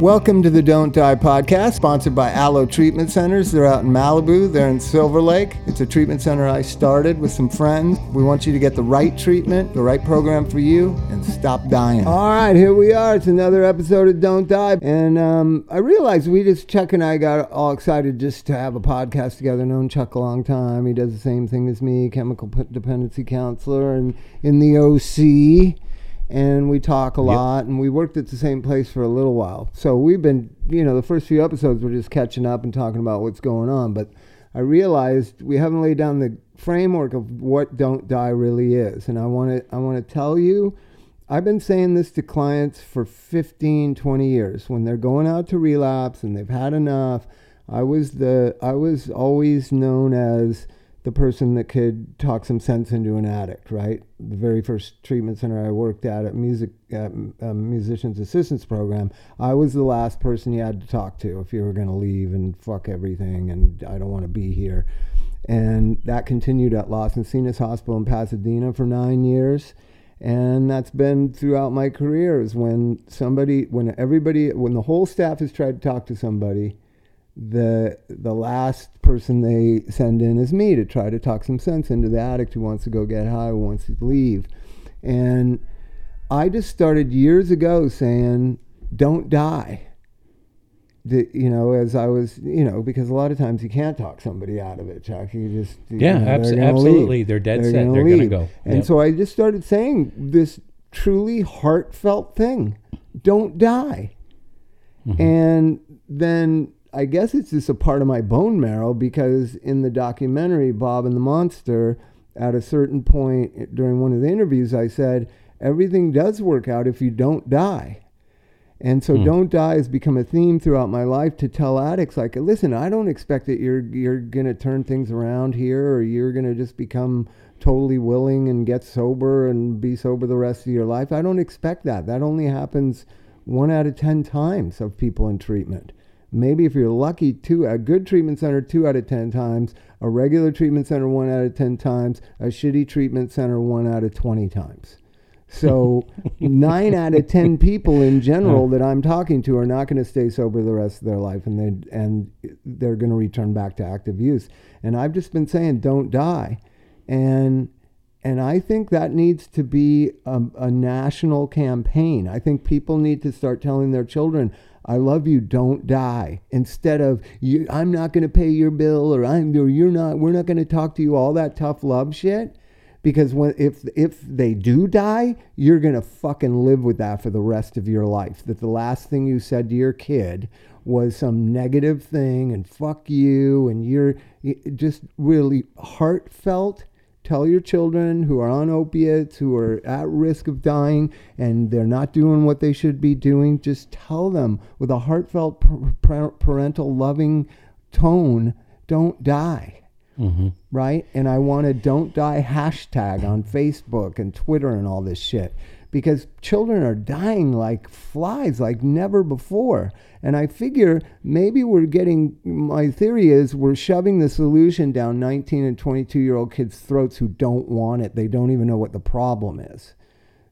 Welcome to the Don't Die podcast, sponsored by Aloe Treatment Centers. They're out in Malibu, they're in Silver Lake. It's a treatment center I started with some friends. We want you to get the right treatment, the right program for you, and stop dying. All right, here we are. It's another episode of Don't Die. And um, I realized we just, Chuck and I got all excited just to have a podcast together. Known Chuck a long time. He does the same thing as me, chemical dependency counselor, and in the OC and we talk a lot and we worked at the same place for a little while. So we've been you know the first few episodes we're just catching up and talking about what's going on but i realized we haven't laid down the framework of what don't die really is. And i want to i want to tell you i've been saying this to clients for 15 20 years. When they're going out to relapse and they've had enough i was the i was always known as the person that could talk some sense into an addict, right? The very first treatment center I worked at at music at, um, musicians assistance program, I was the last person you had to talk to if you were going to leave and fuck everything and I don't want to be here. And that continued at Las Encinas Hospital in Pasadena for nine years. And that's been throughout my career is when somebody, when everybody, when the whole staff has tried to talk to somebody, the the last person they send in is me to try to talk some sense into the addict who wants to go get high, who wants to leave. And I just started years ago saying, "Don't die." The, you know, as I was, you know, because a lot of times you can't talk somebody out of it, Chuck. You just yeah, you know, abs- they're absolutely. Leave. They're dead they're set. Gonna they're going to go. And Yep. so I just started saying this truly heartfelt thing: "Don't die." Mm-hmm. And then I guess it's just a part of my bone marrow because in the documentary Bob and the Monster, at a certain point during one of the interviews, I said, everything does work out if you don't die. And so, Hmm. "Don't Die" has become a theme throughout my life to tell addicts, like, "Listen, I don't expect that you're you're gonna turn things around here, or you're gonna just become totally willing and get sober and be sober the rest of your life. I don't expect that. That only happens one out of ten times of people in treatment. Maybe if you're lucky, two a good treatment center two out of ten times, a regular treatment center one out of ten times, a shitty treatment center one out of twenty times." So nine out of ten people in general that I'm talking to are not going to stay sober the rest of their life, and they and they're going to return back to active use. And I've just been saying, don't die, and and I think that needs to be a, a national campaign. I think people need to start telling their children, "I love you, don't die," instead of you, "I'm not going to pay your bill," or "I'm or you're not, we're not going to talk to you." All that tough love shit because when if if they do die, you're gonna fucking live with that for the rest of your life. That the last thing you said to your kid was some negative thing and fuck you and you're just really heartfelt. Tell your children who are on opiates, who are at risk of dying, and they're not doing what they should be doing. Just tell them with a heartfelt, par- par- parental, loving tone, don't die mm-hmm. right? And I want a don't die hashtag on Facebook and Twitter and all this shit because children are dying like flies, like never before. And I figure maybe we're getting, my theory is we're shoving the solution down 19 and 22 year old kids' throats who don't want it. They don't even know what the problem is.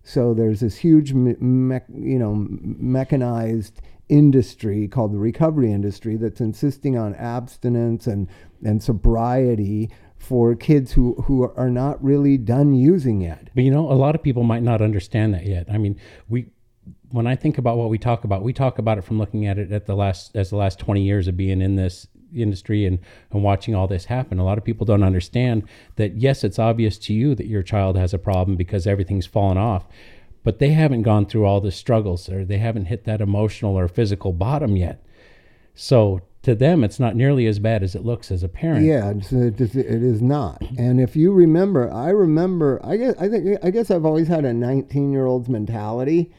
So there's this huge, me- mech, you know, mechanized industry called the recovery industry that's insisting on abstinence and, and sobriety for kids who, who are not really done using yet. But you know, a lot of people might not understand that yet. I mean, we when I think about what we talk about, we talk about it from looking at it at the last as the last 20 years of being in this industry and, and watching all this happen. A lot of people don't understand that yes, it's obvious to you that your child has a problem because everything's fallen off, but they haven't gone through all the struggles or they haven't hit that emotional or physical bottom yet. So to them, it's not nearly as bad as it looks as a parent. Yeah, it's, it is- it is not. And if you remember, I remember. I guess I think I guess I've always had a 19 year old's mentality,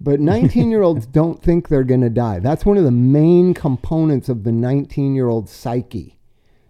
but 19 year olds don't think they're going to die. That's one of the main components of the 19 year old psyche.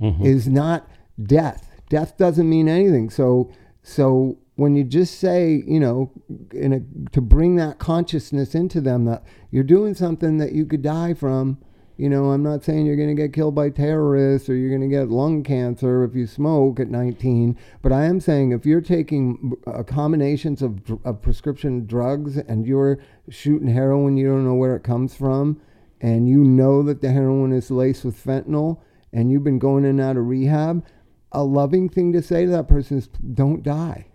Mm-hmm. Is not death. Death doesn't mean anything. So so when you just say, you know, in a, to bring that consciousness into them that you're doing something that you could die from, you know, I'm not saying you're going to get killed by terrorists or you're going to get lung cancer if you smoke at 19, but I am saying if you're taking uh, combinations of, of prescription drugs and you're shooting heroin, you don't know where it comes from, and you know that the heroin is laced with fentanyl and you've been going in and out of rehab, a loving thing to say to that person is don't die.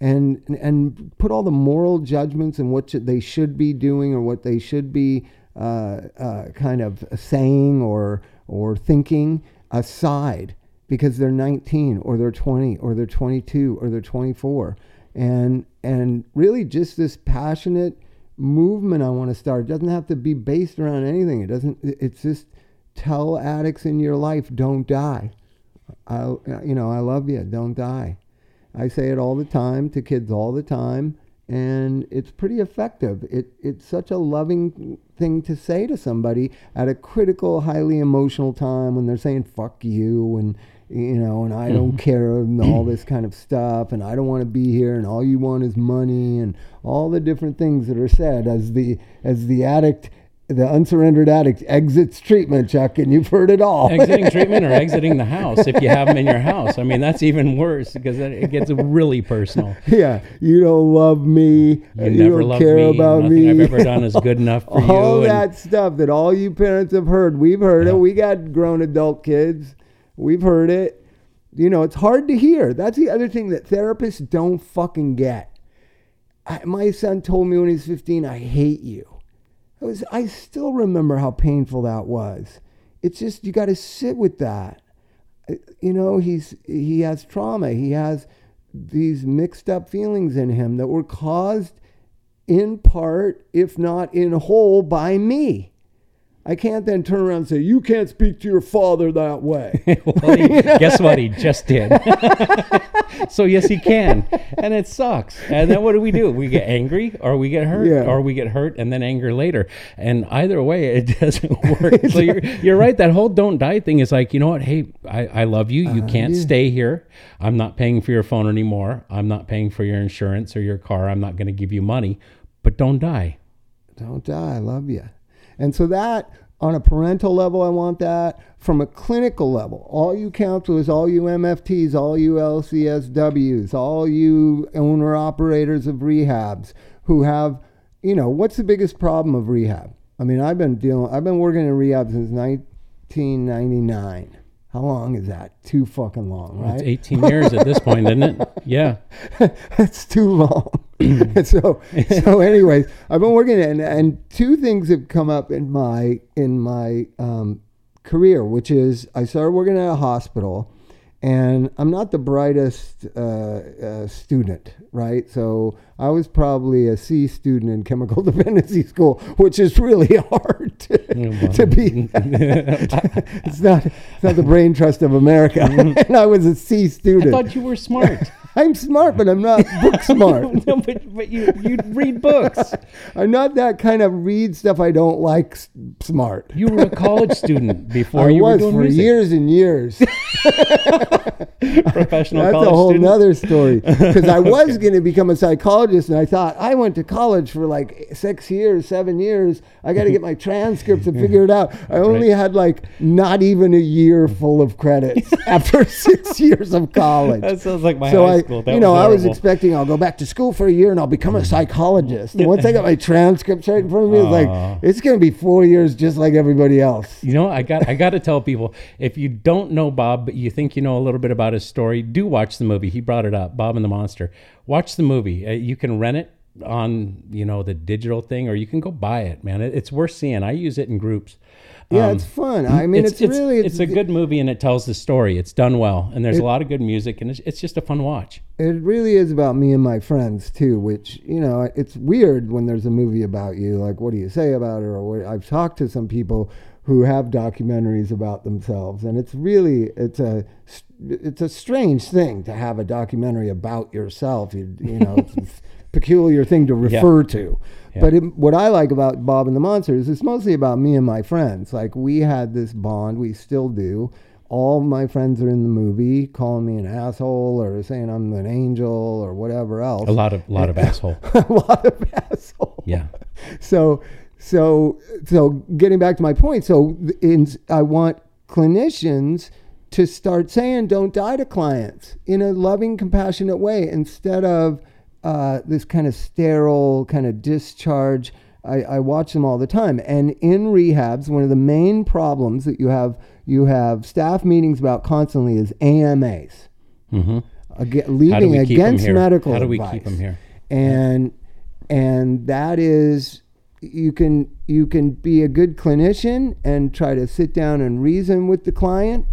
And, and put all the moral judgments and what they should be doing or what they should be Uh, uh, kind of saying or, or thinking aside because they're 19 or they're 20 or they're 22 or they're 24 and and really just this passionate movement I want to start. It doesn't have to be based around anything. It doesn't it's just tell addicts in your life don't die. I you know I love you don't die. I say it all the time to kids all the time and it's pretty effective it it's such a loving thing to say to somebody at a critical highly emotional time when they're saying fuck you and you know, and I don't mm-hmm. care and all this kind of stuff, and I don't want to be here, and all you want is money, and all the different things that are said as the as the addict, the unsurrendered addict exits treatment, Chuck, and you've heard it all. Exiting treatment or exiting the house if you have them in your house. I mean, that's even worse because it gets really personal. Yeah, you don't love me. You, you never don't care me. about Nothing me. I've ever done is good enough for all you. All that stuff that all you parents have heard. We've heard yeah. it. We got grown adult kids We've heard it. You know, it's hard to hear. That's the other thing that therapists don't fucking get. I, my son told me when he was 15, I hate you. I, was, I still remember how painful that was. It's just, you got to sit with that. Uh, you know, he's, he has trauma. He has these mixed up feelings in him that were caused in part, if not in whole, by me. I can't then turn around and say, You can't speak to your father that way. well, he, guess what? He just did. so, yes, he can. And it sucks. And then what do we do? We get angry or we get hurt yeah. or we get hurt and then anger later. And either way, it doesn't work. so, you're, you're right. That whole don't die thing is like, you know what? Hey, I, I love you. You uh, can't yeah. stay here. I'm not paying for your phone anymore. I'm not paying for your insurance or your car. I'm not going to give you money, but don't die. Don't die. I love you. And so that on a parental level, I want that. From a clinical level, all you counselors, all you MFTs, all you LCSWs, all you owner operators of rehabs who have, you know, what's the biggest problem of rehab? I mean, I've been dealing, I've been working in rehab since 1999. How long is that? Too fucking long, right? It's 18 years at this point, isn't it? Yeah. That's too long. so, so anyways, I've been working and, and two things have come up in my, in my um, career, which is I started working at a hospital and I'm not the brightest uh, uh, student, right? So I was probably a C student in chemical dependency school, which is really hard to, to be. it's not it's not the brain trust of America, mm-hmm. and I was a C student. I thought you were smart. I'm smart, but I'm not book smart. no, but, but you you read books. I'm not that kind of read stuff I don't like smart. You were a college student before I you was were doing for music. years and years. Professional. That's a whole student? other story. Because I was okay. going to become a psychologist, and I thought I went to college for like six years, seven years. I got to get my transcripts and figure it out. I only right. had like not even a year full of credits after six years of college. That sounds like my so high I, school. That you know, was I was expecting I'll go back to school for a year and I'll become a psychologist. And once I got my transcripts right in front of me, it's like it's going to be four years just like everybody else. You know, I got I got to tell people if you don't know Bob, but you think you know a little bit about his story, do watch the movie. He brought it up, Bob and the Monster. Watch the movie. Uh, you can rent it on you know the digital thing, or you can go buy it. Man, it, it's worth seeing. I use it in groups. Yeah, um, it's fun. I mean, it's, it's, it's really it's, it's, a good movie and it tells the story. It's done well, and there's it, a lot of good music, and it's, it's just a fun watch. It really is about me and my friends too, which you know, it's weird when there's a movie about you. Like, what do you say about it? Or what, I've talked to some people who have documentaries about themselves, and it's really it's a it's a strange thing to have a documentary about yourself. You, you know, peculiar thing to refer yeah. to. Yeah. But it, what I like about Bob and the Monsters is it's mostly about me and my friends. Like we had this bond, we still do. All my friends are in the movie, calling me an asshole or saying I'm an angel or whatever else. A lot of lot of asshole. a lot of asshole. Yeah. So so so getting back to my point. So in, I want clinicians to start saying don't die to clients in a loving, compassionate way instead of uh, this kind of sterile kind of discharge I, I watch them all the time. And in rehabs, one of the main problems that you have you have staff meetings about constantly is AMAs, Mm-hmm. aga How leading we keep 'em against medical How do we advice. keep them here? and and that is you can you can be a good clinician and try to sit down and reason with the client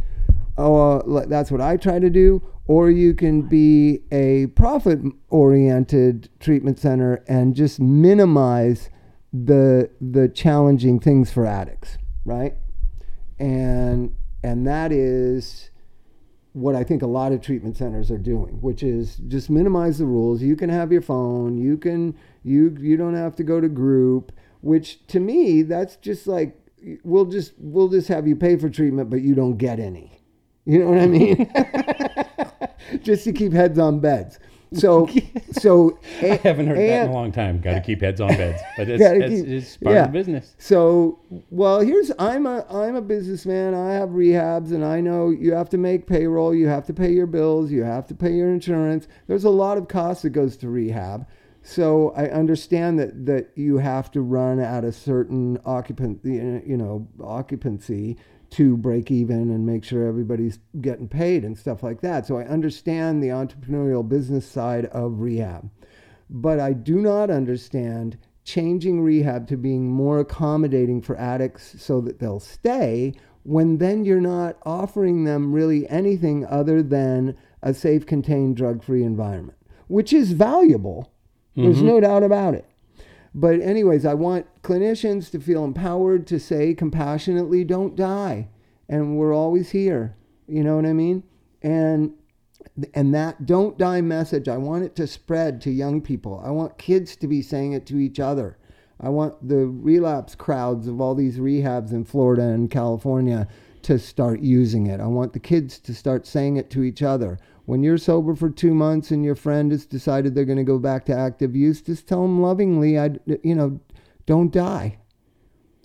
uh, that's what i try to do or you can be a profit oriented treatment center and just minimize the the challenging things for addicts right and and that is what I think a lot of treatment centers are doing, which is just minimize the rules. You can have your phone. You can you you don't have to go to group. Which to me, that's just like we'll just we'll just have you pay for treatment, but you don't get any. You know what I mean? just to keep heads on beds. So so I haven't heard that in a long time. Got to keep heads on beds, but it's, Gotta it's, keep- it's part of the business. So, well, here's I'm a I'm a businessman. I have rehabs, and I know you have to make payroll. You have to pay your bills. You have to pay your insurance. There's a lot of cost that goes to rehab. So I understand that that you have to run at a certain occupant, you know, occupancy to break even and make sure everybody's getting paid and stuff like that. So I understand the entrepreneurial business side of rehab but I do not understand changing rehab to being more accommodating for addicts so that they'll stay when then you're not offering them really anything other than a safe, contained, drug free environment, which is valuable. There's mm-hmm. no doubt about it. But, anyways, I want clinicians to feel empowered to say compassionately, don't die. And we're always here. You know what I mean? And and that don't die message i want it to spread to young people i want kids to be saying it to each other i want the relapse crowds of all these rehabs in florida and california to start using it i want the kids to start saying it to each other when you're sober for two months and your friend has decided they're going to go back to active use just tell them lovingly i you know don't die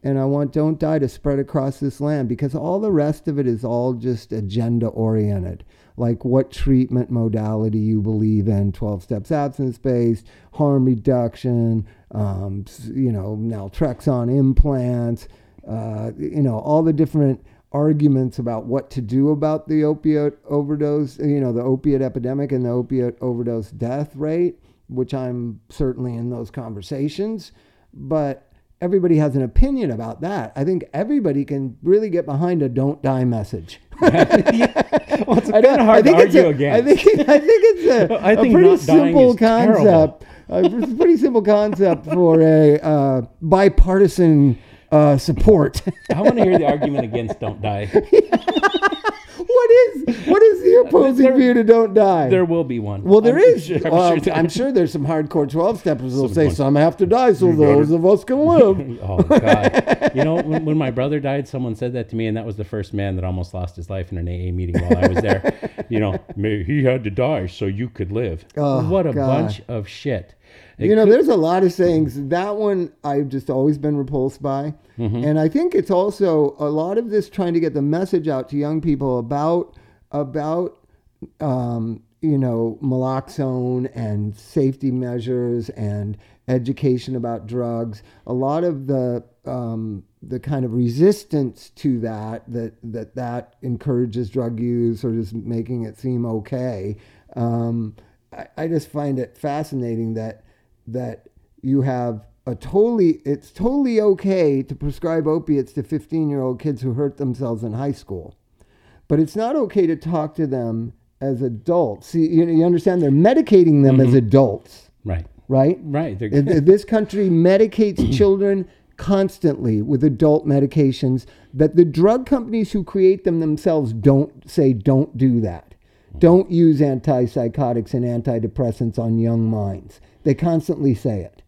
and I want Don't Die to spread across this land because all the rest of it is all just agenda oriented. Like what treatment modality you believe in, 12 steps abstinence based, harm reduction, um, you know, naltrexone implants, uh, you know, all the different arguments about what to do about the opioid overdose, you know, the opiate epidemic and the opiate overdose death rate, which I'm certainly in those conversations. But everybody has an opinion about that. I think everybody can really get behind a "don't die" message. Well, it's I kind of hard to argue a- against. I think I think it's a, I think a pretty simple concept. a pretty simple concept for a uh, bipartisan uh, support. I want to hear the argument against "Don't Die." what is what is the opposing There- view to "don't die"? There will be one. well, there I'm is. Sure, I'm, sure there- I'm sure there's some hardcore 12 steppers who'll say some have to die so those of us can live. Oh God! You know, when, when my brother died, someone said that to me, and that was the first man that almost lost his life in an AA meeting while I was there. you know, he had to die so you could live. Oh, what a God. bunch of shit! It You know, could- there's a lot of sayings. That one I've just always been repulsed by. Mm-hmm. And I think it's also a lot of this trying to get the message out to young people about about um, you know naloxone and safety measures and education about drugs. A lot of the um, the kind of resistance to that that that that encourages drug use or just making it seem okay. Um, I, I just find it fascinating that that you have a totally it's totally okay to prescribe opiates to 15 year old kids who hurt themselves in high school but it's not okay to talk to them as adults see you, you understand they're medicating them as mm-hmm. adults right, right right. They're, Th- th- this country medicates children constantly with adult medications that the drug companies who create them themselves don't say don't do that. Mm-hmm. Don't use antipsychotics and antidepressants on young minds. They constantly say it.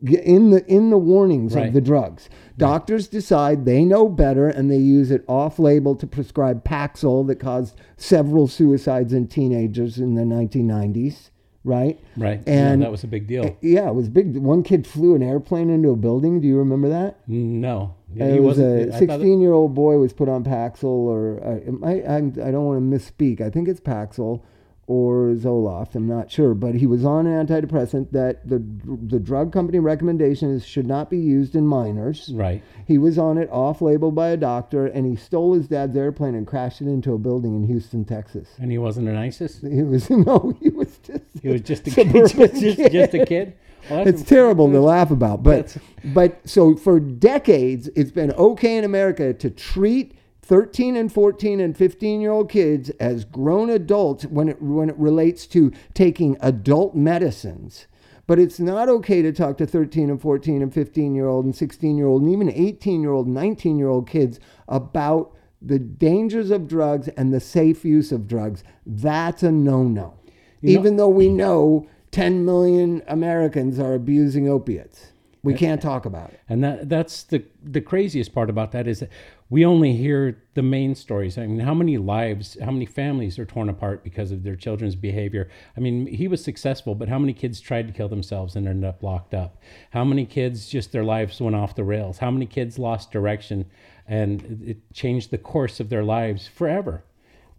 In the in the warnings Right. of the drugs, doctors decide they know better and they use it off-label to prescribe Paxil that caused several suicides in teenagers in the 1990s, right? right. and- no, that was a big deal. Yeah, it was big. One kid flew an airplane into a building. Do you remember that? no, Yeah, it he was a I thought that- sixteen-year-old boy was put on Paxil, or uh, it I'm, I don't want to misspeak. I think it's Paxil, or Zoloft, I'm not sure, but he was on an antidepressant that the the drug company recommendation is should not be used in minors. Right. He was on it off label by a doctor and he stole his dad's airplane and crashed it into a building in Houston, Texas. And he wasn't an ISIS. He was no, he was just He was just a kid. Just, just, just a kid. Well, it's terrible to laugh about, but but so for decades it's been okay in America to treat 13 and 14 and 15 year old kids as grown adults when it when it relates to taking adult medicines. But it's not okay to talk to 13 and 14 and 15 year old and 16 year old and even 18 year old, 19 year old kids about the dangers of drugs and the safe use of drugs. That's a no no. You know- Even though we know 10 million Americans are abusing opiates, we can't talk about it. And that that's the the craziest part about that is that we only hear the main stories. I mean, how many lives, how many families are torn apart because of their children's behavior? I mean, he was successful, but how many kids tried to kill themselves and ended up locked up? How many kids just their lives went off the rails? How many kids lost direction and it changed the course of their lives forever?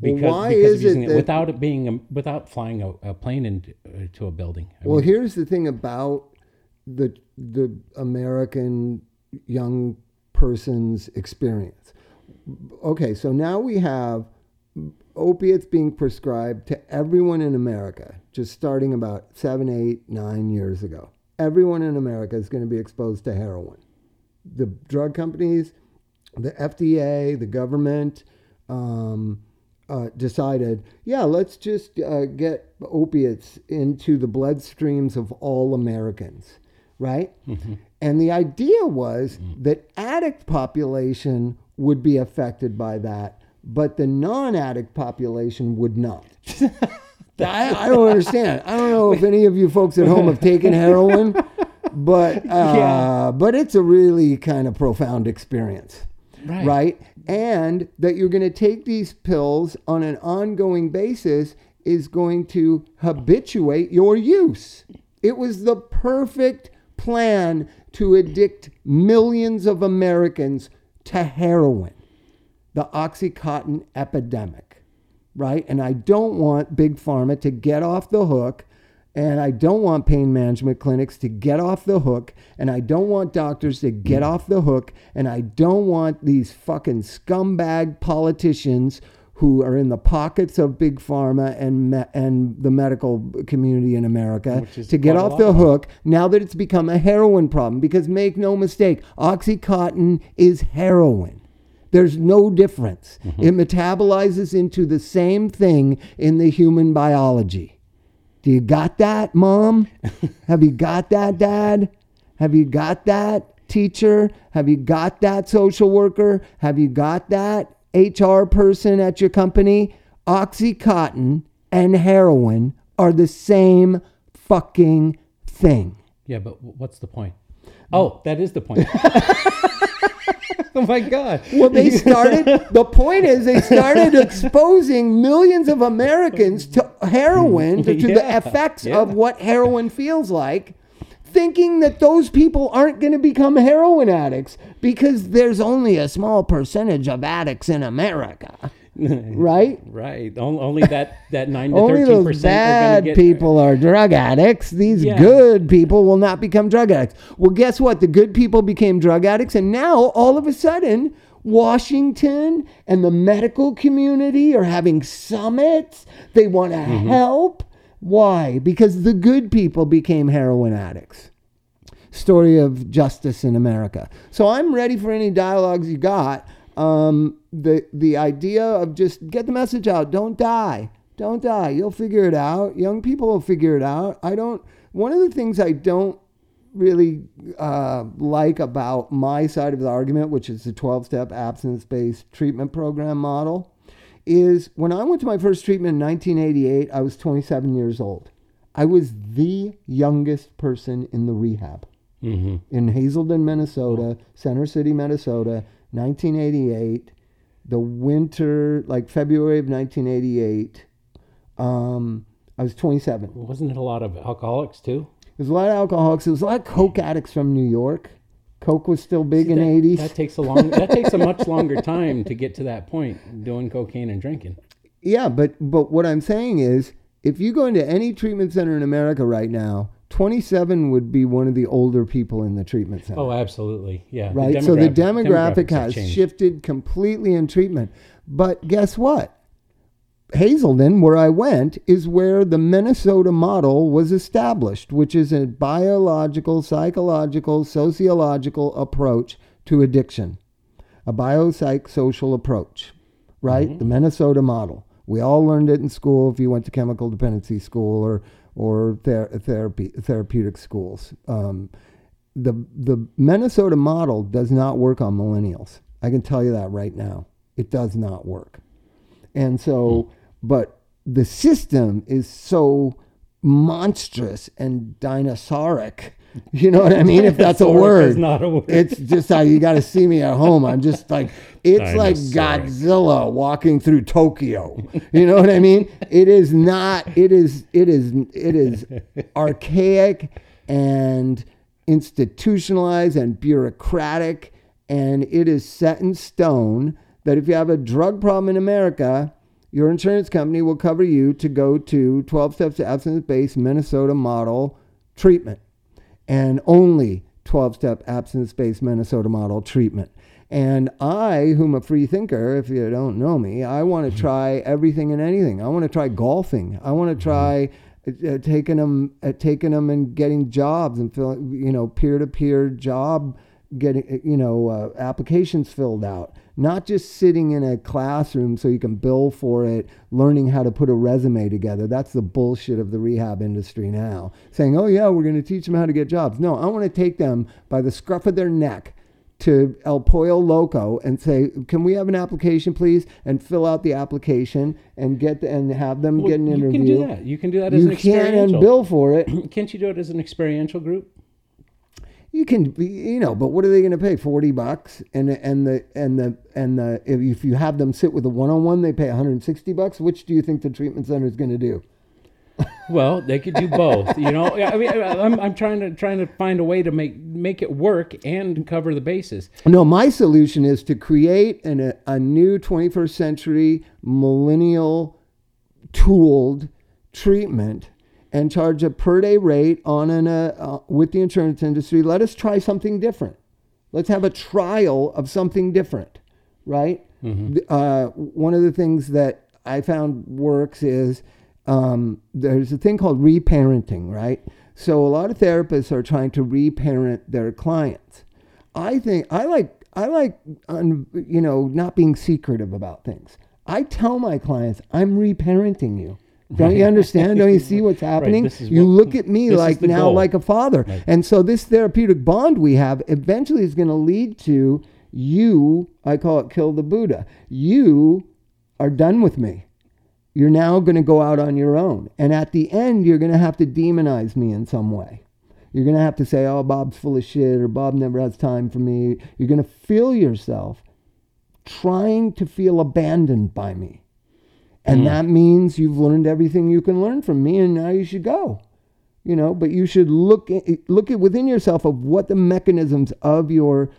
Well, Because, why because is it it, without it being a, without flying a, a plane into uh, to a building. I Well, mean, here's the thing about the the American young person's experience. Okay, so now we have opiates being prescribed to everyone in America, just starting about seven, eight, nine years ago. Everyone in America is going to be exposed to heroin. The drug companies, the FDA, the government, um, uh, decided, yeah, let's just uh, get opiates into the bloodstreams of all Americans, right? And the idea was that addict population would be affected by that, but the non-addict population would not. I, I don't understand. I don't know if any of you folks at home have taken heroin, but uh, Yeah. but it's a really kind of profound experience Right. right? And that you're going to take these pills on an ongoing basis is going to habituate your use. It was the perfect plan to addict millions of Americans to heroin, the Oxycontin epidemic, right? And I don't want Big Pharma to get off the hook and I don't want pain management clinics to get off the hook. And I don't want doctors to get off the hook. And I don't want these fucking scumbag politicians who are in the pockets of big pharma and me- and the medical community in America to get off the hook now that it's become a heroin problem. Because make no mistake, OxyContin is heroin. There's no difference. It metabolizes into the same thing in the human biology. Do you got that, mom? Have you got that, dad? Have you got that, teacher? Have you got that, social worker? Have you got that, HR person at your company? Oxycontin and heroin are the same fucking thing. Yeah, but what's the point? Oh, that is the point. oh my God. Well, they started, the point is, they started exposing millions of Americans to heroin, to, to the effects yeah. of what heroin feels like, thinking that those people aren't going to become heroin addicts because there's only a small percentage of addicts in America, right? Right. Only that that nine to Only thirteen those percent bad get. people are drug addicts. These Yeah. good people will not become drug addicts. Well, guess what? The good people became drug addicts, and now all of a sudden, Washington and the medical community are having summits. They want to Mm-hmm. help. Why? Because the good people became heroin addicts. Story of justice in America. So I'm ready for any dialogues you got. Um, the the idea of just get the message out. Don't die. Don't die. You'll figure it out. Young people will figure it out. I don't. One of the things I don't really uh, like about my side of the argument, which is the 12 step abstinence based treatment program model, is when I went to my first treatment in 1988, I was 27 years old. I was the youngest person in the rehab hmm in Hazelden, Minnesota, Center City, Minnesota, 1988, the winter, like February of 1988. Um, I was 27. Wasn't it a lot of alcoholics too? There's a lot of alcoholics. There was a lot of coke addicts from New York. Coke was still big See, in that, the 80s. That takes a long. that takes a much longer time to get to that point. Doing cocaine and drinking. Yeah, but but what I'm saying is if you go into any treatment center in America right now, 27 would be one of the older people in the treatment center. Oh, absolutely. Yeah. right? so the demographic- has changed. shifted completely in treatment. But guess what? Hazelden, where I went, is where the Minnesota model was established, which is a biological, psychological, sociological approach to addiction, a biopsychosocial approach, right? Mm-hmm. The Minnesota model. We all learned it in school if you went to chemical dependency school or or ther- therapy therapeutic schools. Um, the the Minnesota model does not work on millennials. I can tell you that right now. It does not work. And so, but the system is so monstrous and dinosauric. You know what I mean? If that's a word. is not a word. It's just how you got to see me at home. I'm just like, it's like Godzilla walking through Tokyo. You know what I mean? It is not, it is, it is, it is archaic and institutionalized and bureaucratic. And it is set in stone that if you have a drug problem in America, your insurance company will cover you to go to 12 steps to abstinence based Minnesota model treatment and only 12 step abstinence based Minnesota model treatment. And I, whom a free thinker, if you don't know me, I want to try everything and anything. I want to try golfing. I want to try uh, taking them, uh, taking them and getting jobs and filling, you know, peer to peer job, getting, uh, you know, uh, applications filled out. Not just sitting in a classroom so you can bill for it, learning how to put a resume together. That's the bullshit of the rehab industry now. Saying, oh, yeah, we're going to teach them how to get jobs. No, I want to take them by the scruff of their neck to El Pollo Loco and say, "Can we have an application, please?" and fill out the application and get the, and have them Well, get an you interview. You can do that. You can do that as You an can experiential. and bill for it. Can't you do it as an experiential group? You can, be- you know, but what are they going to pay? Forty bucks, and and the and the and the if if you have them sit with a one on one, they pay one hundred and sixty bucks. Which do you think the treatment center is going to do? Well, they could do both. You know, I mean, I'm, I'm trying to trying to find a way to make make it work and cover the bases. No, my solution is to create an, a, a new 21st century millennial tooled treatment and charge a per day rate on an uh, uh, with the insurance industry. Let us try something different. Let's have a trial of something different, right? Th- Uh, one of the things that I found works is um, there's a thing called reparenting, right? So a lot of therapists are trying to reparent their clients. I think I like I like you know not being secretive about things. I tell my clients I'm reparenting you. Don't you understand? Don't you see what's happening? is you what- look at me like now goal. like a father. And so this therapeutic bond we have eventually is going to lead to you, I call it kill the Buddha. You are done with me. You're now going to go out on your own. And at the end, you're going to have to demonize me in some way. You're going to have to say, oh, Bob's full of shit or Bob never has time for me. You're going to feel yourself trying to feel abandoned by me. And mm. that means you've learned everything you can learn from me and now you should go. You know, but you should look at, look at within yourself of what the mechanisms of your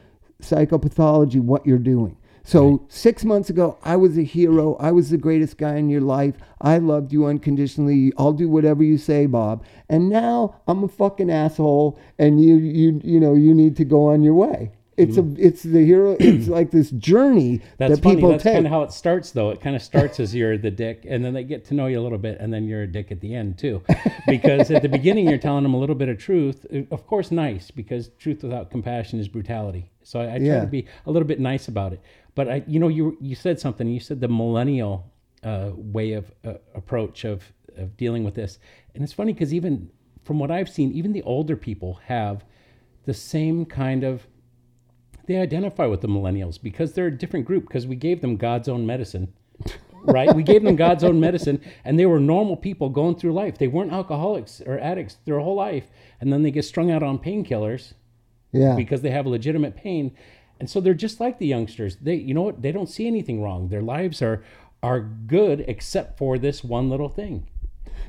psychopathology, what you're doing. So six months ago, I was a hero. I was the greatest guy in your life. I loved you unconditionally. I'll do whatever you say, Bob. And now I'm a fucking asshole, and you you you know you need to go on your way. It's a it's the hero. It's like this journey That's that funny. people That's take. kind of how it starts, though. It kind of starts as you're the dick, and then they get to know you a little bit, and then you're a dick at the end too. Because at the beginning, you're telling them a little bit of truth. Uh, Of course, nice, because truth without compassion is brutality. So I, I try Yeah. to be a little bit nice about it. But I, you know, you you said something. You said the millennial uh, way of uh, approach of of dealing with this, and it's funny because even from what I've seen, even the older people have the same kind of they identify with the millennials because they're a different group because we gave them God's own medicine. right? We gave them God's own medicine and they were normal people going through life. They weren't alcoholics or addicts their whole life. And then they get strung out on painkillers yeah. because they have legitimate pain. And so they're just like the youngsters. They you know what? They don't see anything wrong. Their lives are are good except for this one little thing.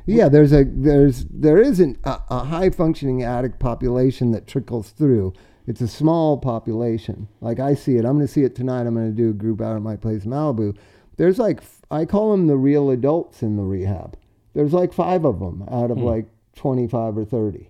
Yeah, there's a there's there isn't a, a high functioning addict population that trickles through. It's a small population. Like I see it. I'm going to see it tonight. I'm going to do a group out at my place, Malibu. There's like I call them the real adults in the rehab. There's like five of them out of hmm. like 25 or 30.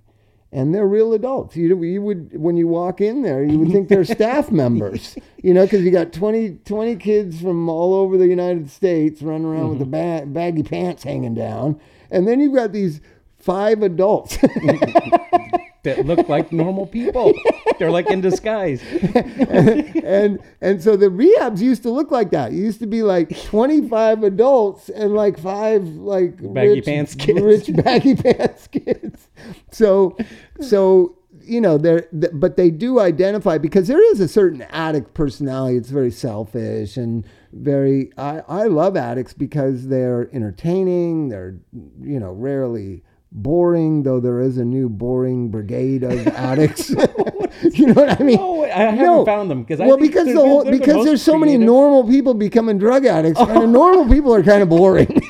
And they're real adults. You, you would, when you walk in there, you would think they're staff members, you know, because you got 20, 20 kids from all over the United States running around with the mm-hmm. ba- baggy pants hanging down. And then you've got these five adults that look like normal people. They're like in disguise. and and so the rehabs used to look like that. It used to be like 25 adults and like five like Baggy rich, pants kids. rich baggy pants kids. So so you know they're th- but they do identify because there is a certain addict personality. It's very selfish and very. I I love addicts because they're entertaining. They're you know rarely boring though there is a new boring brigade of addicts you know what i mean Oh, I haven't No. found them because I well, because the whole, they're the because there's so many normal people becoming drug addicts, and normal people are kind of boring.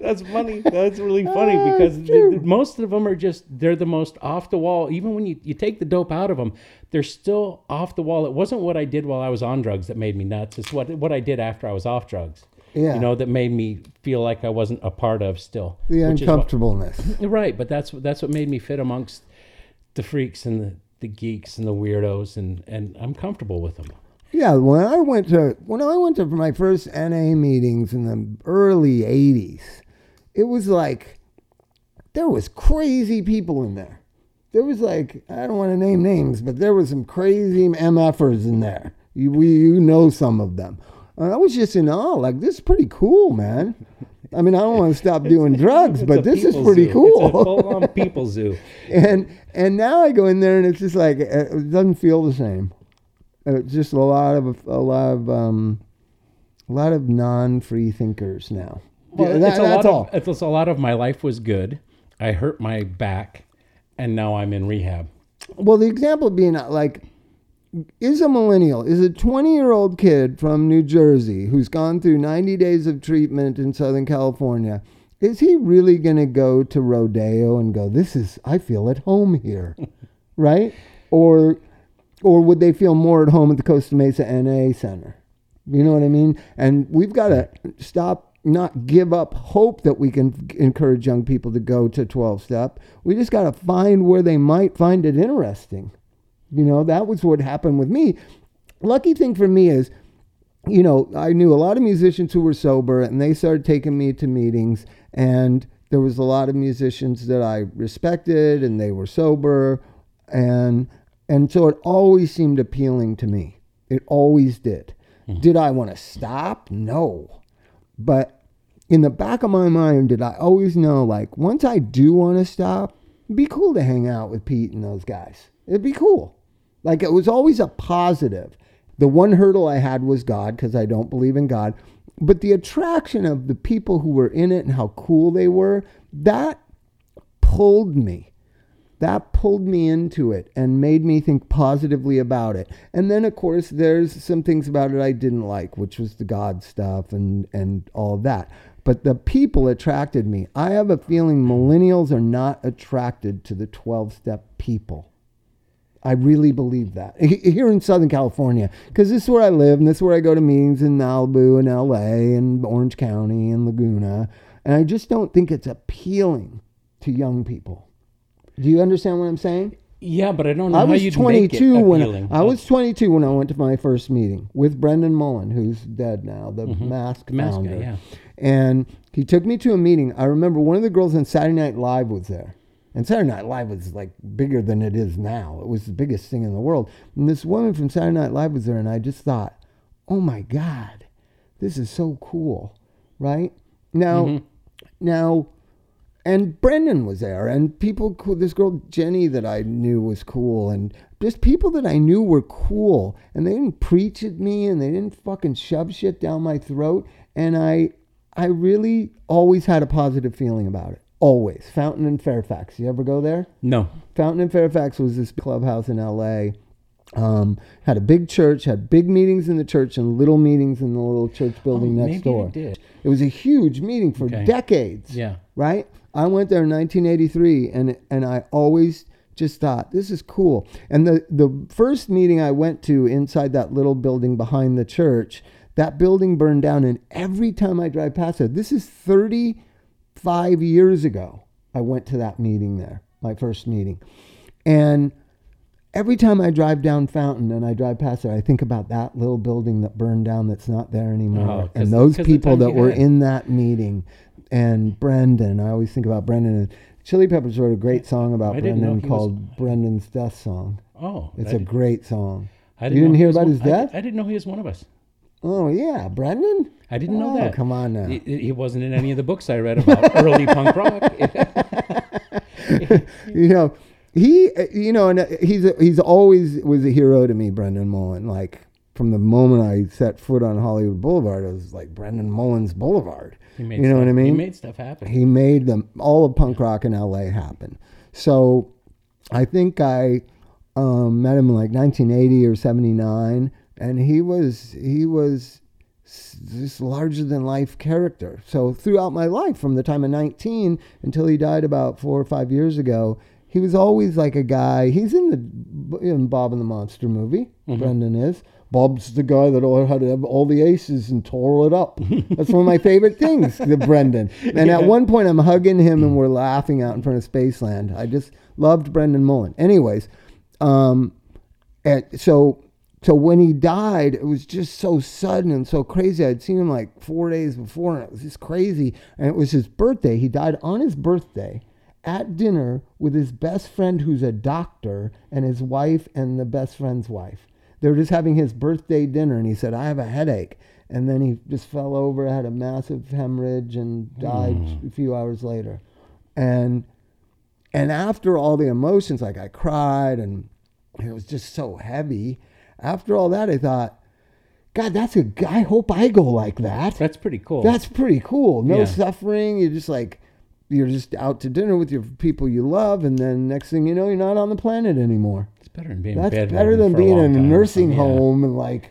That's funny. That's really funny Ah, because the- the- most of them are just they're the most off the wall. Even when you, you take the dope out of them, they're still off the wall. It wasn't what I did while I was on drugs that made me nuts. It's what what I did after I was off drugs. Yeah. You know that made me feel like I wasn't a part of still. the is what- uncomfortableness. right, but that's that's what made me fit amongst the freaks and the, the geeks and the weirdos, and and I'm comfortable with them. Yeah, when I went to when I went to my first NA meetings in the early '80s, it was like there was crazy people in there. There was like I don't want to name names, but there was some crazy MFers in there. You we, you know some of them. And I was just in awe. Like this is pretty cool, man. I mean, I don't want to stop doing drugs, but this is pretty zoo. cool. It's a full-on people zoo. and and now I go in there and it's just like uh, it doesn't feel the same. Uh, It's just a lot of a lot of um, a lot of non-free thinkers now. Well, Yeah, that- it's a that's lot all. Of, it's a lot of my life was good. I hurt my back, and now I'm in rehab. Well, the example being uh, like, is a millennial, is a 20 year old kid from New Jersey who's gone through 90 days of treatment in Southern California, is he really going to go to Rodeo and go, this is, I feel at home here, right? Or, or would they feel more at home at the Costa Mesa NA Center? You know what I mean? And we've got to stop, not give up hope that we can encourage young people to go to 12 step. We just got to find where they might find it interesting. You know, that was what happened with me. Lucky thing for me is, you know, I knew a lot of musicians who were sober and they started taking me to meetings and there was a lot of musicians that I respected and they were sober and and so it always seemed appealing to me. It always did. Hmm. Did I want to stop? No. But in the back of my mind, did I always know like once I do want to stop, it'd be cool to hang out with Pete and those guys. It'd be cool. Like it was always a positive. The one hurdle I had was God because I don't believe in God. But the attraction of the people who were in it and how cool they were, that pulled me. That pulled me into it and made me think positively about it. And then, of course, there's some things about it I didn't like, which was the God stuff and, and all that. But the people attracted me. I have a feeling millennials are not attracted to the 12 step people. I really believe that here in Southern California, because this is where I live and this is where I go to meetings in Malibu and LA and Orange County and Laguna. And I just don't think it's appealing to young people. Do you understand what I'm saying? Yeah, but I don't know I how was you'd make it 22 when appealing. I was 22 when I went to my first meeting with Brendan Mullen, who's dead now, the Masque Mm-hmm. Masque guy, founder. yeah. And he took me to a meeting. I remember one of the girls on Saturday Night Live was there. And Saturday Night Live was like bigger than it is now. It was the biggest thing in the world. And this woman from Saturday Night Live was there, and I just thought, oh my God, this is so cool, right? Now, Mm-hmm. now, and Brendan was there, and people, this girl Jenny that I knew was cool, and just people that I knew were cool, and they didn't preach at me, and they didn't fucking shove shit down my throat, and I, I really always had a positive feeling about it. Always. Fountain in Fairfax. You ever go there? no. Fountain in Fairfax was this clubhouse in LA. Um, had a big church, had big meetings in the church and little meetings in the little church building Oh, next door. it did. It was a huge meeting for Okay. decades. Yeah. Right? I went there in 1983 and and I always just thought this is cool. And the the first meeting I went to inside that little building behind the church, that building burned down and every time I drive past it, this is 30 five years ago, I went to that meeting there, my first meeting. And every time I drive down Fountain and I drive past it, I think about that little building that burned down that's not there anymore. Oh, and those people that were had. in that meeting. And Brendan, I always think about Brendan. And Chili Peppers wrote a great song about I Brendan he was- called Brendan's Death Song. Oh, It's I a great song. I you didn't hear about one- his I- death? I, didn't know he was one of us. Oh, yeah. Brendan? I didn't know Oh, that. come on now. He, he wasn't in any of the books I read about early punk rock. you know, he, uh, you know, and uh, he's he's always was a hero to me, Brendan Mullen. Like from the moment I set foot on Hollywood Boulevard, it was like Brendan Mullen's Boulevard. He made You know stuff, what I mean? He made stuff happen. He made them all of punk rock in LA happen. So I think I um, met him in like 1980 or 79, and he was he was this larger than life character. So throughout my life, from the time of 19 until he died about four or five years ago, he was always like a guy. He's in the in Bob and the Monster movie. Brendan is. Bob's the guy that all had all the aces and tore it up. That's one of my favorite things, the Brendan. And at one point, I'm hugging him and we're laughing out in front of Spaceland. I just loved Brendan Mullen. Anyways, um, and so so when he died, it was just so sudden and so crazy. I'd seen him like four days before, and it was just crazy. And it was his birthday. He died on his birthday at dinner with his best friend, who's a doctor, and his wife and the best friend's wife. They were just having his birthday dinner, and he said, "I have a headache." And then he just fell over, had a massive hemorrhage, and died mm. a few hours later. And and after all the emotions, like I cried and it was just so heavy. After all that, I thought, God, that's a I hope I go like that. That's pretty cool. That's pretty cool. No Yeah. suffering. You're just like you're just out to dinner with your people you love, and then next thing you know, you're not on the planet anymore. it's better than being That's better than being in a time nursing. Yeah. home and like.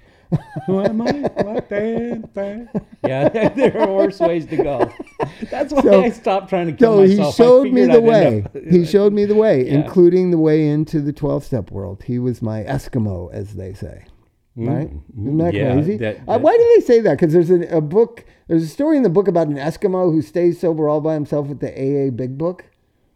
Who am I? What yeah, there are worse ways to go. That's why So- I stopped trying to kill So he myself. I showed me the I'd way. up- He showed me the way, Yeah. including the way into the 12 step world. He was my Eskimo, as they say. Right? Isn't that Mm, yeah, crazy? that- Uh, why do they say that? Because there's a, a book, there's a story in the book about an Eskimo who stays sober all by himself with the AA Big Book.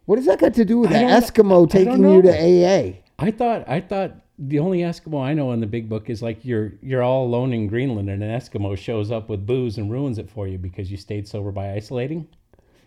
What does that got to do with an Eskimo I taking you to. AA? I thought I thought the only Eskimo I know in the big book is like you're you're all alone in Greenland and an Eskimo shows up with booze and ruins it for you because you stayed sober by isolating.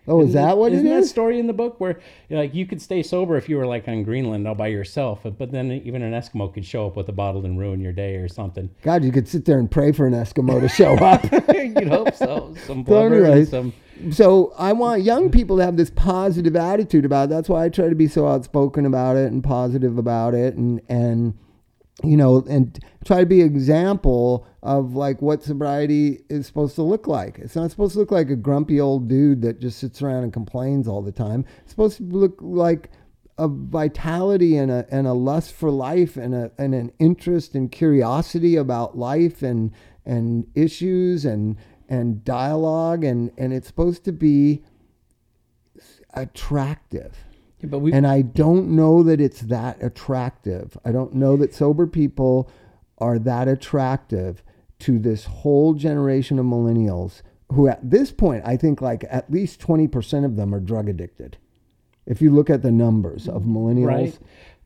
Oh, is that what it Isn't that is? story in the book where like you could stay sober if you were like on Greenland all by yourself, but then even an Eskimo could show up with a bottle and ruin your day or something. God, you could sit there and pray for an Eskimo to show up. You'd hope so. Some blubber and some so I want young people to have this positive attitude about it. That's why I try to be so outspoken about it and positive about it and and you know and try to be example of like what sobriety is supposed to look like. It's not supposed to look like a grumpy old dude that just sits around and complains all the time. It's supposed to look like a vitality and a and a lust for life and a and an interest and curiosity about life and and issues and and dialogue and and it's supposed to be attractive. but we And I don't know that it's that attractive. I don't know that sober people are that attractive to this whole generation of millennials who at this point I think like at least 20% of them are drug addicted. If you look at the numbers of millennials, right.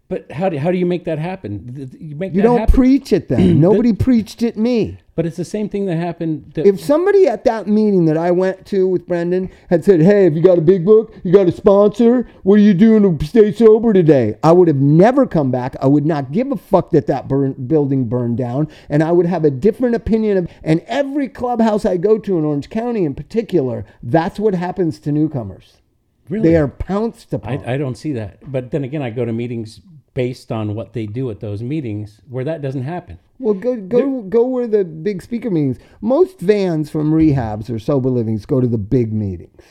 But how do how do you make that happen? You make you that don't happen. preach at them. Nobody preached at me. but it's the same thing that happened. To, If somebody at that meeting that I went to with Brendan had said, Hey, have you got a big book? You got a sponsor? What are you doing to stay sober today? I would have never come back. I would not give a fuck that that burn, building burned down. And I would have a different opinion of, and every clubhouse I go to in Orange County in particular, that's what happens to newcomers. really, They are pounced upon. I, I don't see that. But then again, I go to meetings based on what they do at those meetings where that doesn't happen. Well, go go go where the big speaker meetings. Most vans from rehabs or sober livings go to the big meetings,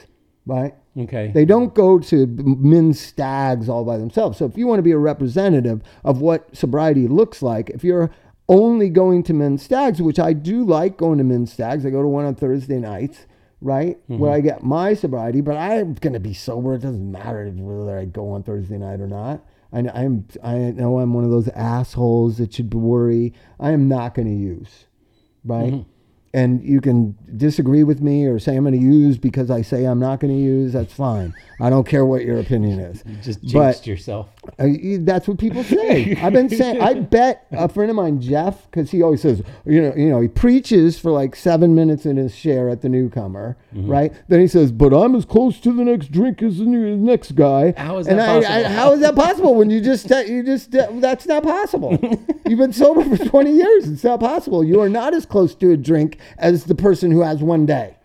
right? Okay. They don't go to men's stags all by themselves. So if you want to be a representative of what sobriety looks like, if you're only going to men's stags, which I do like going to men's stags, I go to one on Thursday nights, right, mm-hmm. where I get my sobriety. But I'm going to be sober. It doesn't matter whether I go on Thursday night or not. I, I'm, I know I'm one of those assholes that should worry. I am not going to use, right? Mm-hmm. And you can disagree with me or say I'm going to use because I say I'm not going to use. That's fine. I don't care what your opinion is. You just jinxed yourself. Uh, that's what people say. I've been saying. I bet a friend of mine, Jeff, because he always says, you know, you know, he preaches for like seven minutes in his share at the newcomer, Mm-hmm. right? Then he says, "But I'm as close to the next drink as the new, next guy." How is and that I, I, possible? how is that possible when you just you just that's not possible. You've been sober for 20 years. It's not possible. You are not as close to a drink as the person who has one day.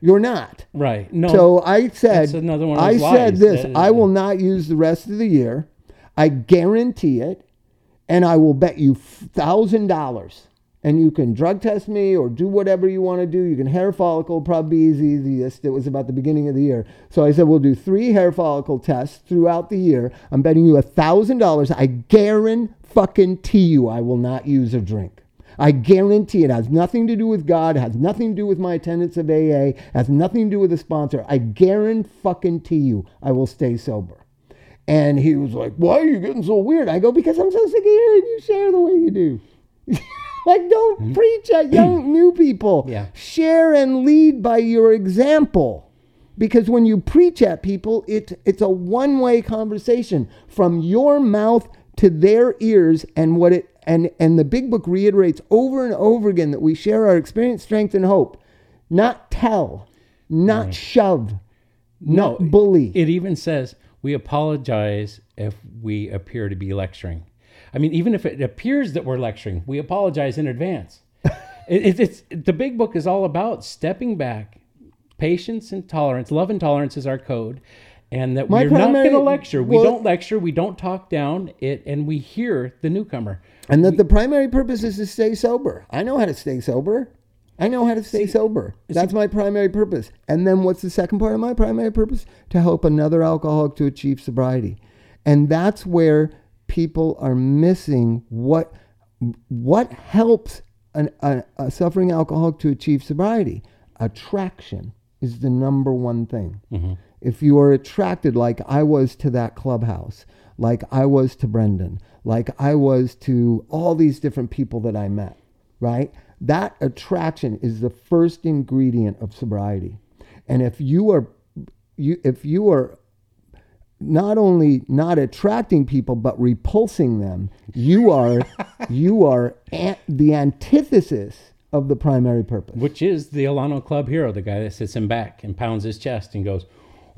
You're not. Right. No. So I said, another one I said this: That I will uh, not use the rest of the year. I guarantee it, and I will bet you thousand dollars. And you can drug test me or do whatever you want to do. You can hair follicle, probably easiest. It was about the beginning of the year. So I said, we'll do three hair follicle tests throughout the year. I'm betting you a thousand dollars. I guarantee you I will not use a drink. I guarantee it has nothing to do with God, has nothing to do with my attendance of AA, has nothing to do with the sponsor. I guarantee fucking to you I will stay sober. And he was like, Why are you getting so weird? I go, Because I'm so sick of hearing you share the way you do. like, don't hmm? preach at young new people. Yeah. Share and lead by your example. Because when you preach at people, it, it's a one way conversation from your mouth to their ears. And what it and, and the big book reiterates over and over again that we share our experience, strength, and hope. Not tell, not shove, not bully. It even says we apologize if we appear to be lecturing. I mean, even if it appears that we're lecturing, we apologize in advance. it, it, it's the big book is all about stepping back, patience and tolerance. Love and tolerance is our code, and that My we're not going to lecture. We well- don't lecture. We don't talk down it, and we hear the newcomer. And that the primary purpose is to stay sober. I know how to stay sober. I know how to stay sober. That's my primary purpose. And then what's the second part of my primary purpose? To help another alcoholic to achieve sobriety. And that's where people are missing what what helps an, a, a suffering alcoholic to achieve sobriety. Attraction is the number one thing. Mm-hmm. If you are attracted, like I was to that clubhouse, like I was to Brendan, like I was to all these different people that I met, right? That attraction is the first ingredient of sobriety. And if you are you if you are not only not attracting people but repulsing them, you are you are an, the antithesis of the primary purpose. which is the Alano Club hero, the guy that sits in back and pounds his chest and goes,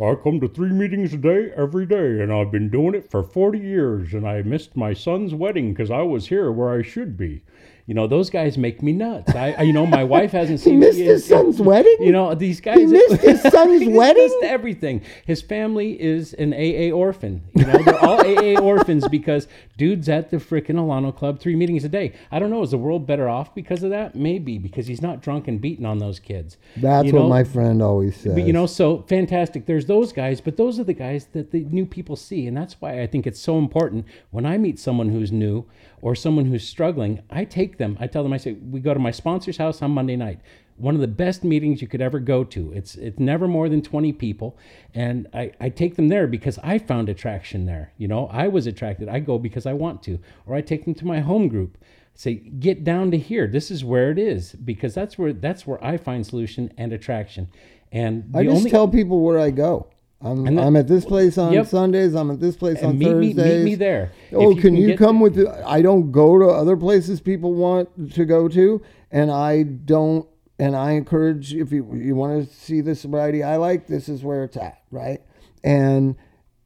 I come to three meetings a day every day, and I've been doing it for 40 years, and I missed my son's wedding because I was here where I should be. You know, those guys make me nuts. I, I you know, my wife hasn't seen. He missed his son's wedding. You know, these guys. He missed his son's wedding? missed everything. His family is an AA orphan. You know, they're all AA orphans because dude's at the frickin' Alano Club three meetings a day. I don't know. Is the world better off because of that? Maybe because he's not drunk and beating on those kids. That's You what my friend always says. But you know, so fantastic. There's those guys, but those are the guys that the new people see. And that's why I think it's so important when I meet someone who's new or someone who's struggling, I take them, I tell them, I say, we go to my sponsor's house on Monday night. One of the best meetings you could ever go to. It's it's never more than 20 people. And I, I take them there because I found attraction there. You know, I was attracted. I go because I want to. Or I take them to my home group say get down to here this is where it is because that's where that's where i find solution and attraction and I just only tell people where I go. I'm, that- I'm at this place on Yep. Sundays. I'm at this place on and meet me, Thursdays. meet me there Oh, If can, you come with? The, I don't go to other places people want to go to, and I don't. And I encourage if you you want to see the sobriety I like, this is where it's at, right? And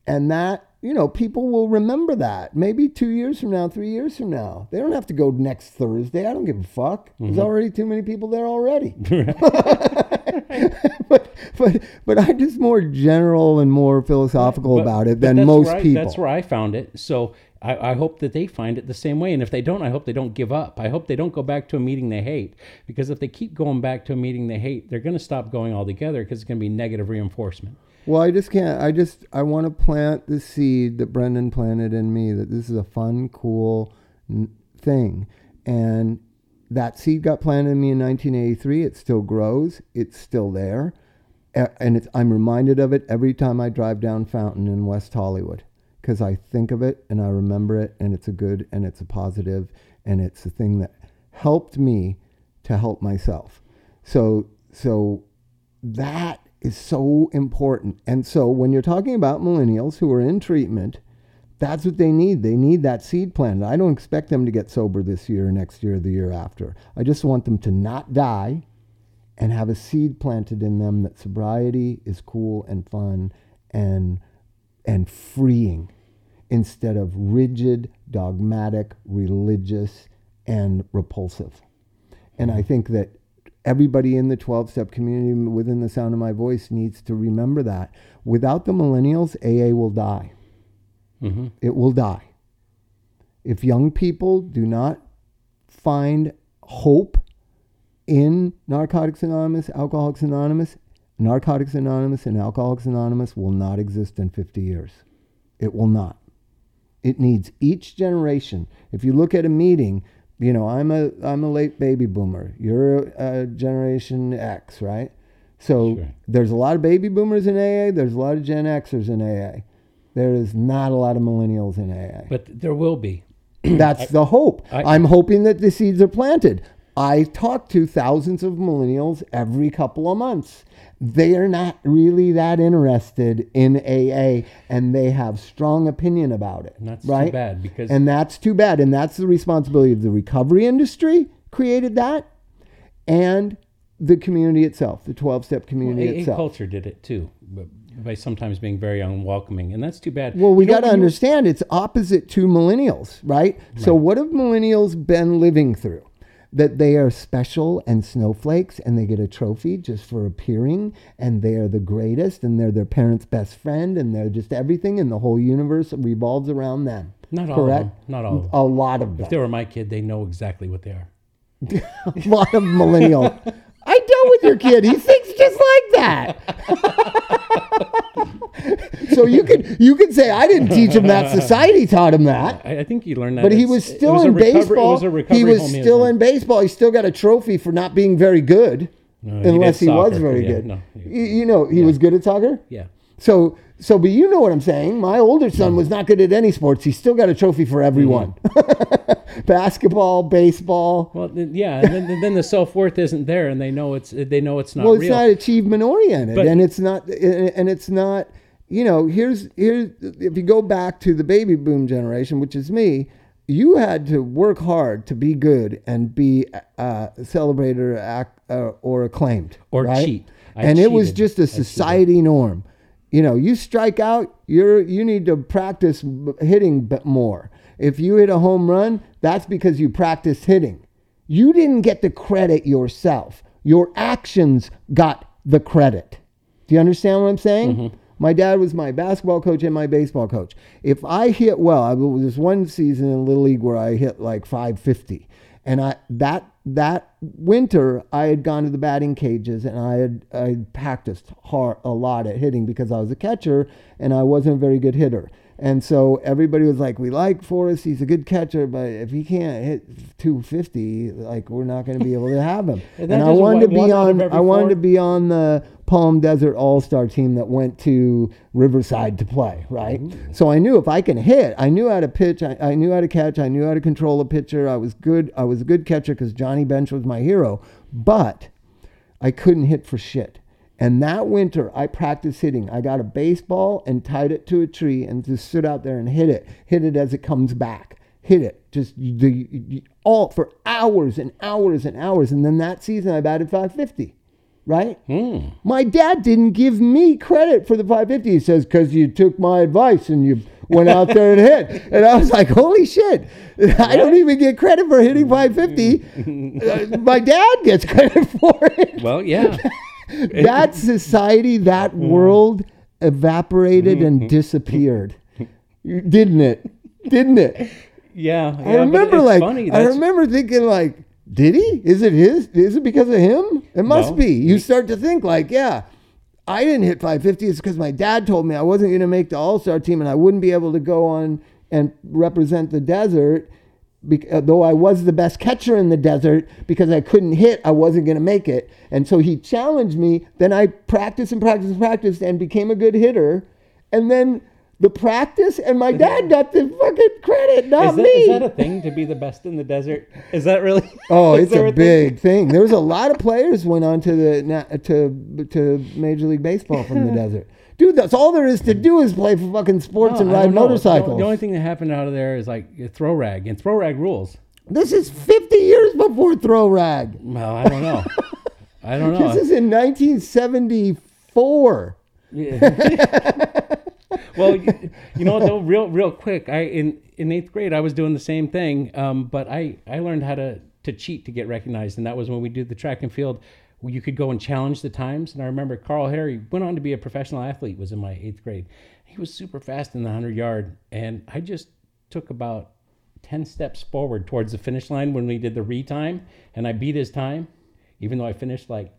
and that you know people will remember that maybe two years from now, three years from now. They don't have to go next Thursday. I don't give a fuck. There's Mm-hmm. already too many people there already. but but but I'm just more general and more philosophical But- about it than most I- people. That's where I found it. So I, I hope that they find it the same way. And if they don't, I hope they don't give up. I hope they don't go back to a meeting they hate. Because if they keep going back to a meeting they hate, they're going to stop going altogether because it's going to be negative reinforcement. Well, I just can't. I just I want to plant the seed that Brendan planted in me that this is a fun, cool thing, and that seed got planted in me in 1983. It still grows. It's still there, and I'm reminded of it every time I drive down Fountain in West Hollywood because I think of it and I remember it, and it's a good and it's a positive, and it's a thing that helped me to help myself. So so that is so important. And so when you're talking about millennials who are in treatment, that's what they need. They need that seed planted. I don't expect them to get sober this year, next year, the year after. I just want them to not die and have a seed planted in them that sobriety is cool and fun and and freeing instead of rigid, dogmatic, religious, and repulsive. And I think that everybody in the 12 step community within the sound of my voice needs to remember that. Without the millennials, AA will die. hmm It will die. If young people do not find hope in Narcotics Anonymous, Alcoholics Anonymous, Narcotics Anonymous and Alcoholics Anonymous will not exist in 50 years. It will not. It needs each generation. If you look at a meeting, you know, I'm a I'm a late baby boomer. You're a, a generation X, right? So Sure. there's a lot of baby boomers in AA, there's a lot of Gen Xers in AA. There is not a lot of millennials in AA. But there will be. That's the hope. I- I, am hoping that the seeds are planted. I talk to thousands of millennials every couple of months. They are not really that interested in AA and they have strong opinion about it. And that's right? too bad because And that's too bad. And that's the responsibility of the recovery industry created that and the community itself, the 12 step well, community AA itself. culture did it too, but by sometimes being very unwelcoming, and that's too bad. Well, we You know, got to understand it's opposite to millennials, right? So, what have millennials been living through? That they are special and snowflakes and they get a trophy just for appearing and they are the greatest and they're their parents' best friend and they're just everything and the whole universe revolves around them. Not all Correct? of them. Not all of them. A lot of them. If they were my kid, they know exactly what they are. a lot of millennial. I dealt with your kid. He thinks just like that. so you could you could say I didn't teach him that. Society taught him that. I, I think he learned that. But he was still was in baseball. Was he was still in baseball. He still got a trophy for not being very good, No, unless he was very Yeah, good. no, he- you, you know, he was good at soccer. Yeah. So, so, but you know what I'm saying. My older son was not good at any sports. He still got a trophy for everyone. Basketball, baseball. Well, then, yeah, and then, then the self worth isn't there, and they know it's they know it's not well, it's real. not achievement oriented, But- and it's not, and it's not. You know, here's here's if you go back to the baby boom generation, which is me. You had to work hard to be good and be uh, celebrated or, ac- uh, or acclaimed, Or right? cheat. I and it was just a society norm. You know, you strike out, you're you need to practice hitting more. If you hit a home run, that's because you practice hitting. You didn't get the credit yourself. Your actions got the credit. Do you understand what I'm saying? Mm-hmm. My dad was my basketball coach and my baseball coach. If I hit well, I was this one season in Little League where I hit like 550. And I that that winter I had gone to the batting cages and I had I had practiced hard a lot at hitting because I was a catcher and I wasn't a very good hitter. And so everybody was like, "We like Forrest; he's a good catcher, but if he can't hit 250, like we're not going to be able to have him." And and I wanted to be one out of on. I wanted four? to be on the Palm Desert All Star team that went to Riverside to play. Right. So I knew if I can hit, I knew how to pitch. I, I knew how to catch. I knew how to control a pitcher. I was good. I was a good catcher because Johnny Bench was my hero. But I couldn't hit for shit. And that winter, I practiced hitting. I got a baseball and tied it to a tree and just stood out there and hit it. Hit it as it comes back. Hit it. Just the all for hours and hours and hours. And then that season, I batted 550. Right? Hmm. My dad didn't give me credit for the 550. He says, because you took my advice and you went out there and hit. And I was like, holy shit. I don't even get credit for hitting 550. Uh, my dad gets credit for it Well, yeah. that society, that mm-hmm. world evaporated and mm-hmm. disappeared, didn't it? Didn't it? Yeah, I remember, like, funny. I That's, remember thinking, like, did he? Is it his? Is it because of him? It must No. be. You start to think, like, yeah, I didn't hit 550. It's because my dad told me I wasn't going to make the All Star team and I wouldn't be able to go on and represent the desert. Bec- uh, Though I was the best catcher in the desert because I couldn't hit, I wasn't going to make it. And so he challenged me. Then I practiced and practiced and practiced and became a good hitter. And then the practice, and my dad got the fucking credit, not Is that, me. is that a thing to be the best in the desert? Is that really? Oh, it's there a big thing. There was a lot of players went on to the to to Major League Baseball from the desert. Dude, that's all there is to do is play for fucking sports No, and ride motorcycles. The, only thing that happened out of there is like throw rag, and throw rag rules. this is 50 years before throw rag. Well, I don't know. I don't know. This is in 1974. well, you, you know what though, real real quick, I in in eighth grade I was doing the same thing, um, but I I learned how to to cheat to get recognized, and that was when we did the track and field. You could go and challenge the times, and I remember Carl Harry went on to be a professional athlete. Was in my eighth grade. He was super fast in the hundred yard, and I just took about ten steps forward towards the finish line when we did the retime, and I beat his time, even though I finished like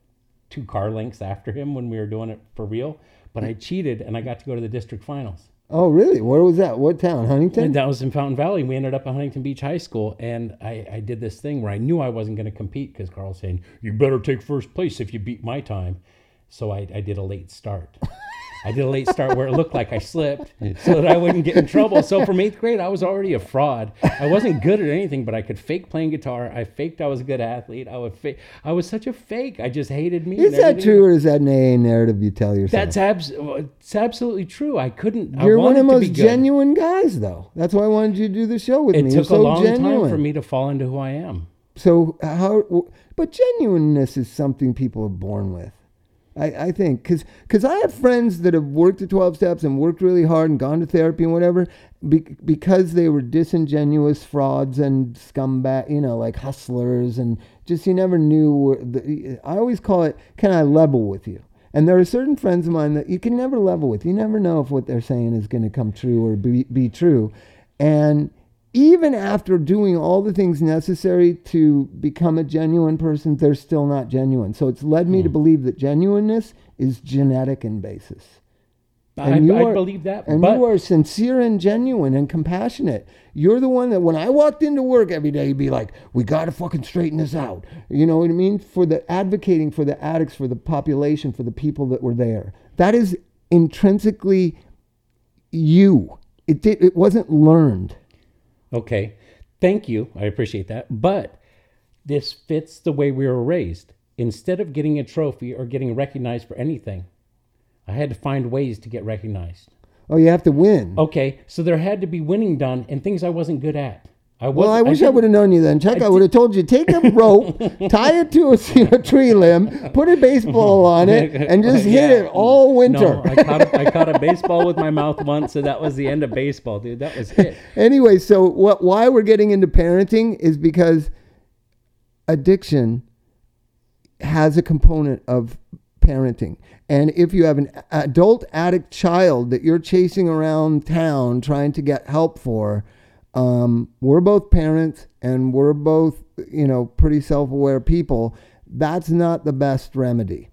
two car lengths after him when we were doing it for real. But I cheated and I got to go to the district finals. Oh, really? Where was that? What town? Huntington? And that was in Fountain Valley. We ended up at Huntington Beach High School. And I, I did this thing where I knew I wasn't going to compete because Carl's saying, You better take first place if you beat my time. So I, I did a late start. I did a late start where it looked like I slipped so that I wouldn't get in trouble. So from eighth grade, I was already a fraud. I wasn't good at anything, but I could fake playing guitar. I faked I was a good athlete. I would fake. I was such a fake. I just hated me. Is that true or is that an AA narrative you tell yourself? That's abs- it's absolutely true. I couldn't. You're one of the most genuine guys, though. That's why I wanted you to do the show with It me. You're took a so long genuine. time for me to fall into who I am. So how? But genuineness is something people are born with. I, I think because because I have friends that have worked the Twelve Steps and worked really hard and gone to therapy and whatever be, because they were disingenuous frauds and scumbag, you know, like hustlers and just you never knew. The, I always call it, "Can I level with you?" And there are certain friends of mine that you can never level with. You never know if what they're saying is going to come true or be, be true. And even after doing all the things necessary to become a genuine person, they're still not genuine. So it's led me to hmm. believe that genuineness is genetic in basis. I, And you I are- believe that, And but you are sincere and genuine and compassionate. You're the one that when I walked into work every day, you'd be like, we got to fucking straighten this out. You know what I mean? For the advocating for the addicts, for the population, for the people that were there. That is intrinsically you. It, did, it wasn't learned. Okay. Thank you. I appreciate that. But this fits the way we were raised. Instead of getting a trophy or getting recognized for anything, I had to find ways to get recognized. Oh, you have to win. Okay, so there had to be winning done and things I wasn't good at. I. Well, I wish I, didn't- would have known you then. Chuck, I, would have told you take a rope, tie it to a, a tree limb, put a baseball on it, and just hit it all winter. No, I caught, a, I caught a baseball with my mouth once, so that was the end of baseball, dude. That was it. anyway, so what? Why we're getting into parenting is because addiction has a component of parenting. And if you have an adult addict child that you're chasing around town trying to get help for, um, we're both parents and we're both, you know, pretty self aware people. That's not the best remedy.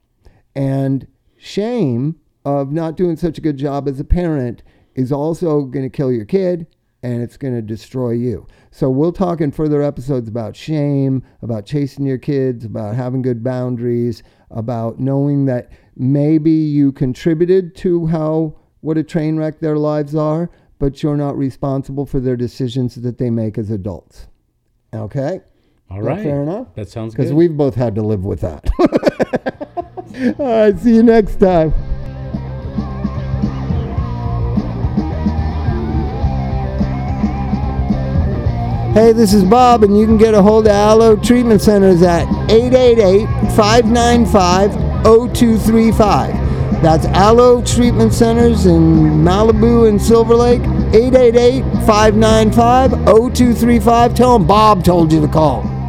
And shame of not doing such a good job as a parent is also going to kill your kid and it's going to destroy you. So we'll talk in further episodes about shame, about chasing your kids, about having good boundaries, about knowing that maybe you contributed to how what a train wreck their lives are, but you're not responsible for their decisions that they make as adults. Okay? All right. fair enough? That sounds good. Because we've both had to live with that. All right, see you next time. Hey, this is Bob, and you can get a hold of Alo Treatment Centers at 888 595 0235. That's Alo Treatment Centers in Malibu and Silver Lake, 888 595 0235. Tell them Bob told you to call.